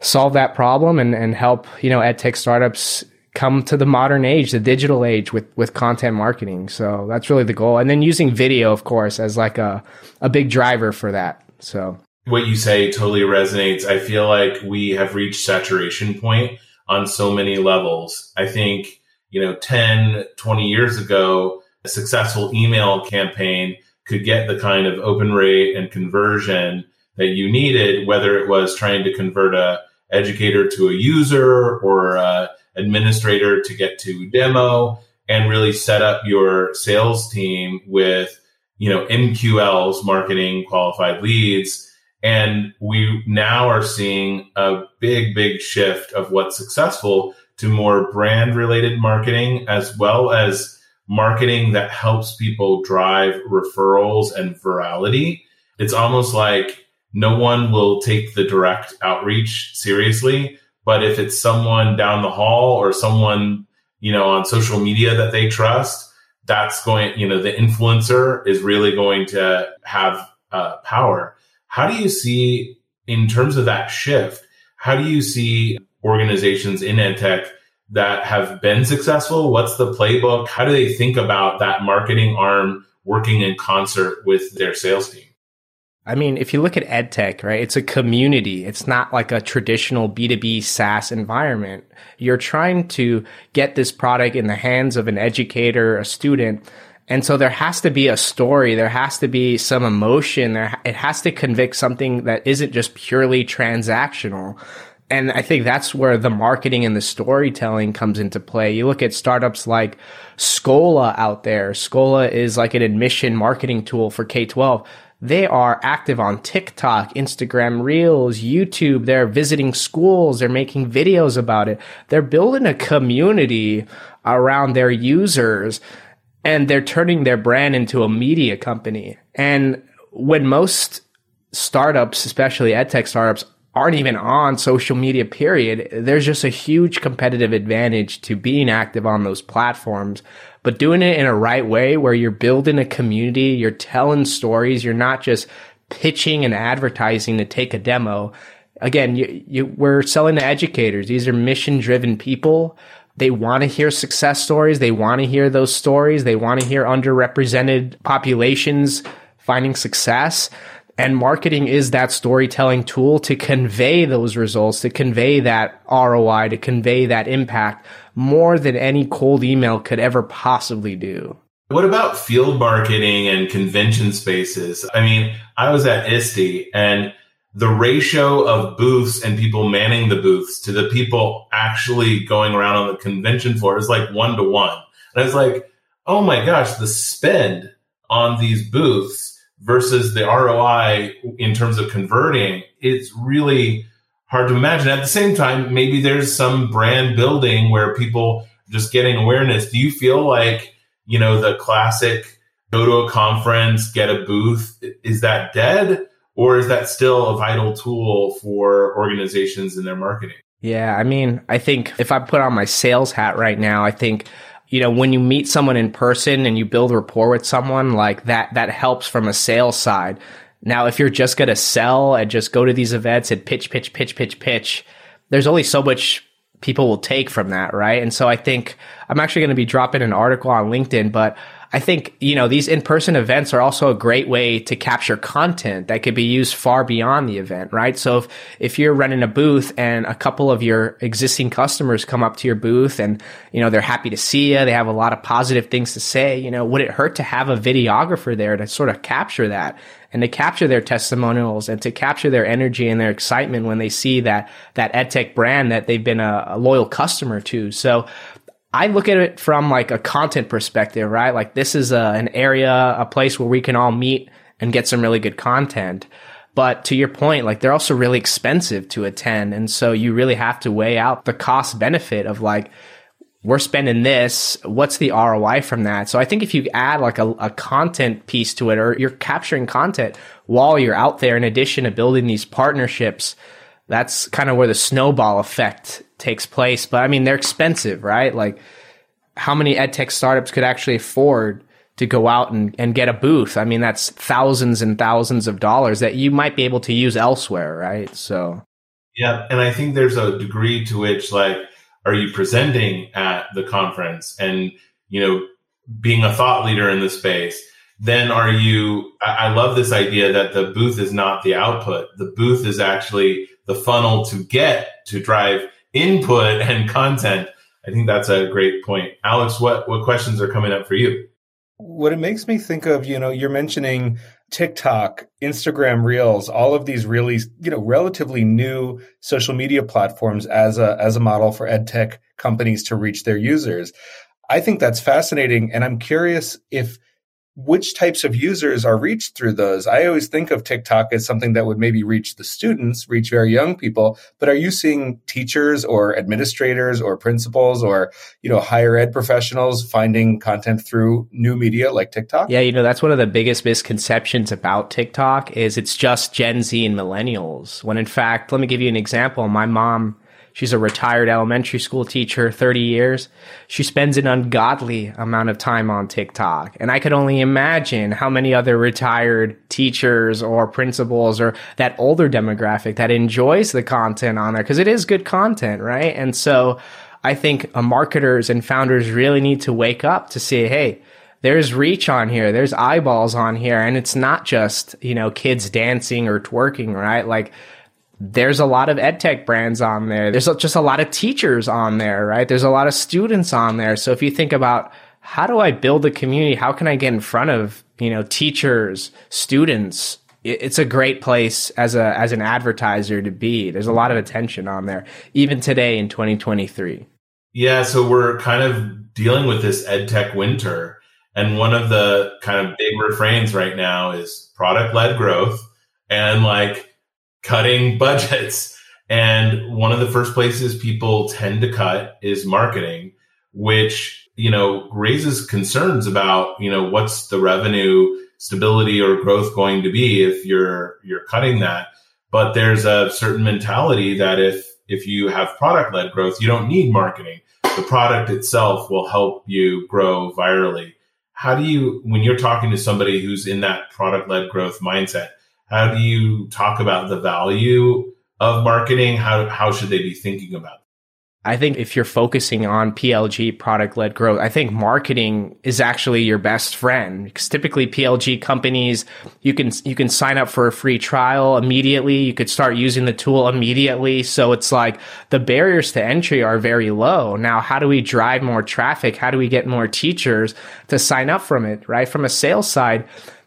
solve that problem and and help, you know, edtech startups come to the modern age, the digital age with, with content marketing. So that's really the goal. And then using video, of course, as like a, a big driver for that. So what you say totally resonates. I feel like we have reached saturation point on so many levels. I think, you know, 10, 20 years ago, a successful email campaign could get the kind of open rate and conversion that you needed, whether it was trying to convert a educator to a user or a administrator to get to demo and really set up your sales team with, you know, MQLs, marketing qualified leads. And we now are seeing a big, big shift of what's successful to more brand related marketing as well as marketing that helps people drive referrals and virality. It's almost like no one will take the direct outreach seriously but if it's someone down the hall or someone, you know, on social media that they trust, that's going, you know, the influencer is really going to have uh, power. How do you see, in terms of that shift, how do you see organizations in EdTech that have been successful? What's the playbook? How do they think about that marketing arm working in concert with their sales team? I mean, if you look at EdTech, right, it's a community. It's not like a traditional B2B SaaS environment. You're trying to get this product in the hands of an educator, a student. And so there has to be a story. There has to be some emotion. There, it has to convict something that isn't just purely transactional. And I think that's where the marketing and the storytelling comes into play. You look at startups like Skola out there. Skola is like an admission marketing tool for K 12 they are active on TikTok, Instagram Reels, YouTube. They're visiting schools. They're making videos about it. They're building a community around their users and they're turning their brand into a media company. And when most startups, especially edtech startups, aren't even on social media period, there's just a huge competitive advantage to being active on those platforms but doing it in a right way where you're building a community, you're telling stories, you're not just pitching and advertising to take a demo. Again, you, you, we're selling to educators. These are mission driven people. They want to hear success stories. They want to hear those stories. They want to hear underrepresented populations finding success. And marketing is that storytelling tool to convey those results, to convey that ROI, to convey that impact more than any cold email could ever possibly do. What about field marketing and convention spaces? I mean, I was at ISTE and the ratio of booths and people manning the booths to the people actually going around on the convention floor is like one to one. And I was like, oh my gosh, the spend on these booths versus the ROI in terms of converting, it's really hard to imagine. At the same time, maybe there's some brand building where people just getting awareness. Do you feel like, you know, the classic go to a conference, get a booth, is that dead? Or is that still a vital tool for organizations in their marketing? Yeah, I mean, I think if I put on my sales hat right now, I think you know when you meet someone in person and you build rapport with someone like that that helps from a sales side now, if you're just going to sell and just go to these events and pitch, pitch, pitch, pitch, pitch, there's only so much people will take from that, right? And so I think I'm actually going to be dropping an article on LinkedIn, but I think, you know, these in-person events are also a great way to capture content that could be used far beyond the event, right? So if, if you're running a booth and a couple of your existing customers come up to your booth and, you know, they're happy to see you, they have a lot of positive things to say, you know, would it hurt to have a videographer there to sort of capture that and to capture their testimonials and to capture their energy and their excitement when they see that, that EdTech brand that they've been a, a loyal customer to. So I look at it from like a content perspective, right? Like this is a, an area, a place where we can all meet and get some really good content. But to your point, like they're also really expensive to attend. And so you really have to weigh out the cost benefit of like, we're spending this. What's the ROI from that? So I think if you add like a, a content piece to it or you're capturing content while you're out there, in addition to building these partnerships, that's kind of where the snowball effect takes place. But I mean, they're expensive, right? Like, how many edtech startups could actually afford to go out and, and get a booth? I mean, that's thousands and thousands of dollars that you might be able to use elsewhere, right? So, yeah. And I think there's a degree to which, like, are you presenting at the conference and, you know, being a thought leader in the space? Then are you, I, I love this idea that the booth is not the output. The booth is actually the funnel to get to drive input and content. I think that's a great point. Alex, what, what questions are coming up for you? What it makes me think of, you know, you're mentioning TikTok, Instagram Reels, all of these really, you know, relatively new social media platforms as a as a model for ed tech companies to reach their users. I think that's fascinating and I'm curious if which types of users are reached through those? I always think of TikTok as something that would maybe reach the students, reach very young people, but are you seeing teachers or administrators or principals or, you know, higher ed professionals finding content through new media like TikTok? Yeah, you know, that's one of the biggest misconceptions about TikTok is it's just Gen Z and millennials. When in fact, let me give you an example. My mom She's a retired elementary school teacher, 30 years. She spends an ungodly amount of time on TikTok. And I could only imagine how many other retired teachers or principals or that older demographic that enjoys the content on there because it is good content, right? And so I think marketers and founders really need to wake up to say, hey, there's reach on here. There's eyeballs on here. And it's not just, you know, kids dancing or twerking, right? Like there's a lot of edtech brands on there. There's just a lot of teachers on there, right? There's a lot of students on there. So if you think about how do I build a community? How can I get in front of, you know, teachers, students? It's a great place as a, as an advertiser to be. There's a lot of attention on there, even today in 2023. Yeah. So we're kind of dealing with this edtech winter. And one of the kind of big refrains right now is product led growth. And like, cutting budgets. And one of the first places people tend to cut is marketing, which, you know, raises concerns about, you know, what's the revenue stability or growth going to be if you're, you're cutting that. But there's a certain mentality that if, if you have product led growth, you don't need marketing. The product itself will help you grow virally. How do you, when you're talking to somebody who's in that product led growth mindset, how do you talk about the value of marketing? How, how should they be thinking about it? I think if you're focusing on PLG product led growth, I think marketing is actually your best friend because typically PLG companies, you can, you can sign up for a free trial immediately. You could start using the tool immediately. So it's like the barriers to entry are very low. Now, how do we drive more traffic? How do we get more teachers to sign up from it? Right. From a sales side,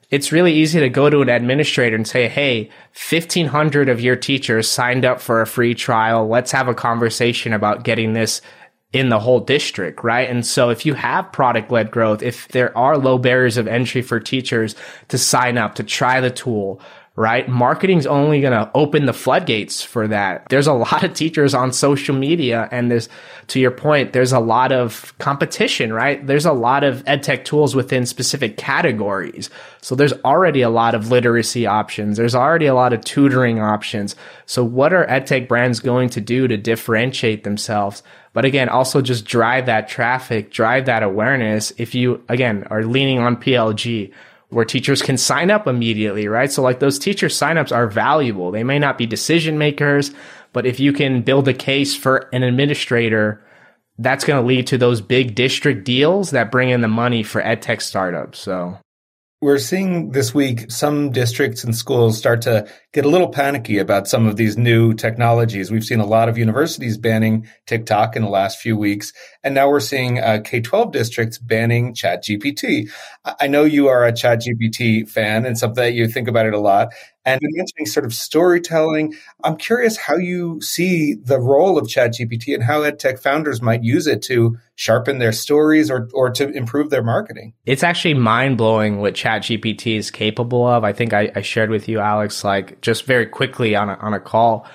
it's really easy to go to an administrator and say, Hey, 1500 of your teachers signed up for a free trial. Let's have a conversation about getting this in the whole district, right? And so if you have product led growth, if there are low barriers of entry for teachers to sign up, to try the tool, right? Marketing's only going to open the floodgates for that. There's a lot of teachers on social media and there's, to your point, there's a lot of competition, right? There's a lot of edtech tools within specific categories. So there's already a lot of literacy options. There's already a lot of tutoring options. So what are edtech brands going to do to differentiate themselves? But again, also just drive that traffic, drive that awareness. If you, again, are leaning on PLG, where teachers can sign up immediately, right? So like those teacher signups are valuable. They may not be decision makers, but if you can build a case for an administrator, that's going to lead to those big district deals that bring in the money for edtech startups. So we're seeing this week some districts and schools start to get a little panicky about some of these new technologies. We've seen a lot of universities banning TikTok in the last few weeks, and now we're seeing uh, K 12 districts banning ChatGPT. I know you are a ChatGPT fan and something that you think about it a lot. And mentioning sort of storytelling. I'm curious how you see the role of ChatGPT and how EdTech founders might use it to sharpen their stories or, or to improve their marketing. It's actually mind blowing what ChatGPT is capable of. I think I, I, shared with you, Alex, like just very quickly on a, on a call.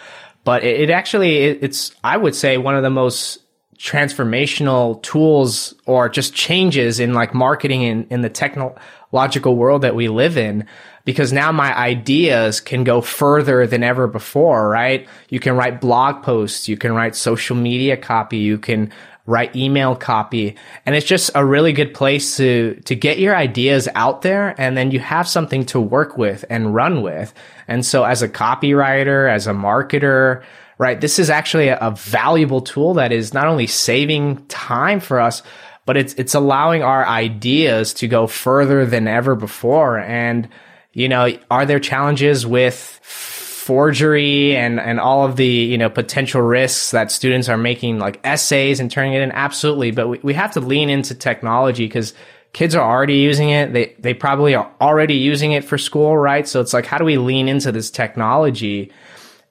But it, it actually, it, it's, I would say, one of the most transformational tools or just changes in like marketing in, in the technological world that we live in because now my ideas can go further than ever before, right? You can write blog posts, you can write social media copy, you can write email copy. And it's just a really good place to, to get your ideas out there. And then you have something to work with and run with. And so as a copywriter, as a marketer, right, this is actually a, a valuable tool that is not only saving time for us, but it's, it's allowing our ideas to go further than ever before. And, you know, are there challenges with forgery and, and all of the, you know, potential risks that students are making like essays and turning it in? Absolutely. But we, we have to lean into technology because kids are already using it. They, they probably are already using it for school, right? So it's like, how do we lean into this technology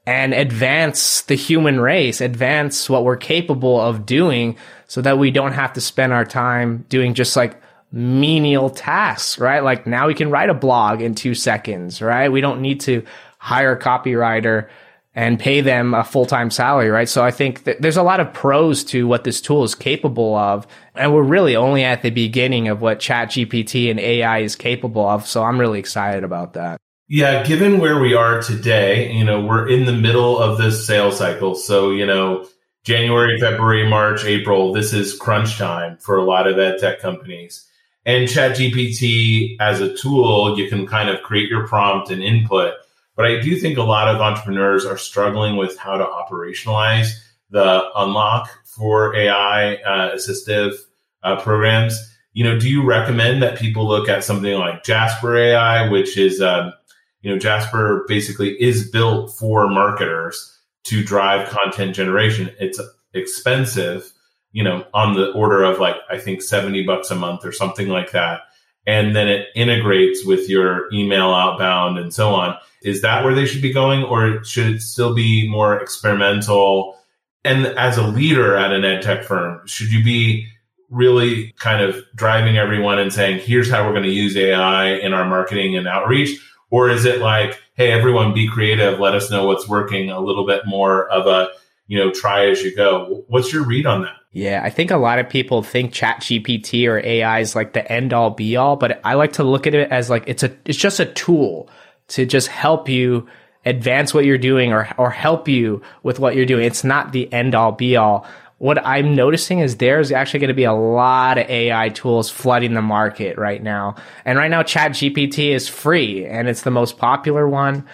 and advance the human race, advance what we're capable of doing so that we don't have to spend our time doing just like menial tasks, right? Like now we can write a blog in two seconds, right? We don't need to hire a copywriter and pay them a full-time salary, right? So I think there's a lot of pros to what this tool is capable of. And we're really only at the beginning of what chat GPT and AI is capable of. So I'm really excited about that. Yeah, given where we are today, you know, we're in the middle of this sales cycle. So, you know, January, February, March, April, this is crunch time for a lot of ed tech companies. And ChatGPT as a tool, you can kind of create your prompt and input. But I do think a lot of entrepreneurs are struggling with how to operationalize the unlock for AI uh, assistive uh, programs. You know, do you recommend that people look at something like Jasper AI, which is, um, you know, Jasper basically is built for marketers to drive content generation. It's expensive you know, on the order of like, I think 70 bucks a month or something like that. And then it integrates with your email outbound and so on. Is that where they should be going or should it still be more experimental? And as a leader at an ed tech firm, should you be really kind of driving everyone and saying, here's how we're going to use AI in our marketing and outreach? Or is it like, hey, everyone be creative. Let us know what's working a little bit more of a, you know, try as you go. What's your read on that? Yeah, I think a lot of people think Chat GPT or AI is like the end all be all, but I like to look at it as like it's a it's just a tool to just help you advance what you're doing or or help you with what you're doing. It's not the end all be all. What I'm noticing is there's actually going to be a lot of AI tools flooding the market right now. And right now Chat GPT is free and it's the most popular one.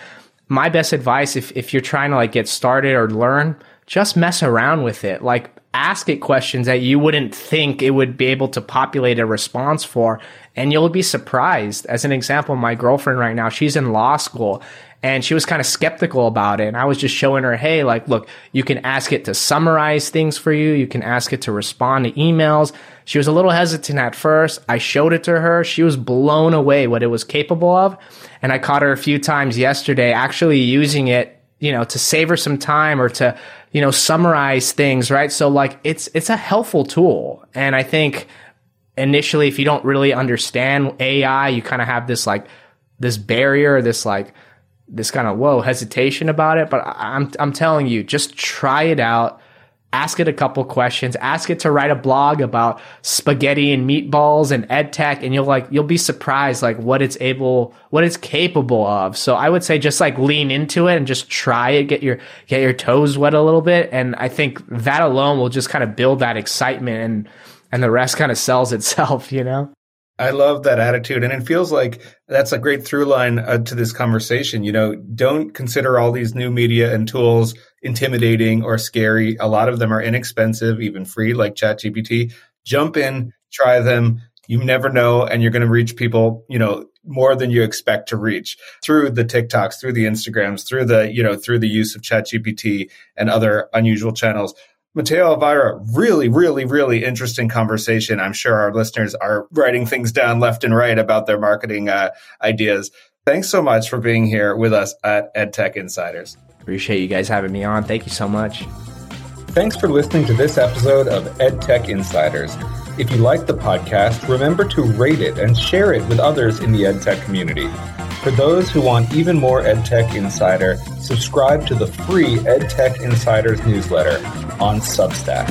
My best advice if if you're trying to like get started or learn, just mess around with it. Like ask it questions that you wouldn't think it would be able to populate a response for. And you'll be surprised. As an example, my girlfriend right now, she's in law school and she was kind of skeptical about it. And I was just showing her, hey, like, look, you can ask it to summarize things for you. You can ask it to respond to emails. She was a little hesitant at first. I showed it to her. She was blown away what it was capable of. And I caught her a few times yesterday actually using it you know, to save her some time or to, you know, summarize things, right? So like it's, it's a helpful tool. And I think initially, if you don't really understand AI, you kind of have this like, this barrier, this like, this kind of whoa hesitation about it. But I'm, I'm telling you, just try it out ask it a couple questions. Ask it to write a blog about spaghetti and meatballs and ed tech and you'll like you'll be surprised like what it's able what it's capable of. So i would say just like lean into it and just try it. Get your get your toes wet a little bit. And i think that alone will just kind of build that excitement and and the rest kind of sells itself you know? I love that attitude. And it feels like that's a great through line uh, to this conversation. You know, don't consider all these new media and tools intimidating or scary. A lot of them are inexpensive, even free, like ChatGPT. Jump in, try them. You never know. And you're going to reach people, you know, more than you expect to reach through the TikToks, through the Instagrams, through the, you know, through the use of ChatGPT and other unusual channels. Mateo Elvira, really, really, really interesting conversation. I'm sure our listeners are writing things down left and right about their marketing uh, ideas. Thanks so much for being here with us at EdTech Insiders. Appreciate you guys having me on. Thank you so much. Thanks for listening to this episode of EdTech Insiders. If you like the podcast, remember to rate it and share it with others in the EdTech community. For those who want even more EdTech Insider, subscribe to the free EdTech Insiders newsletter on Substack.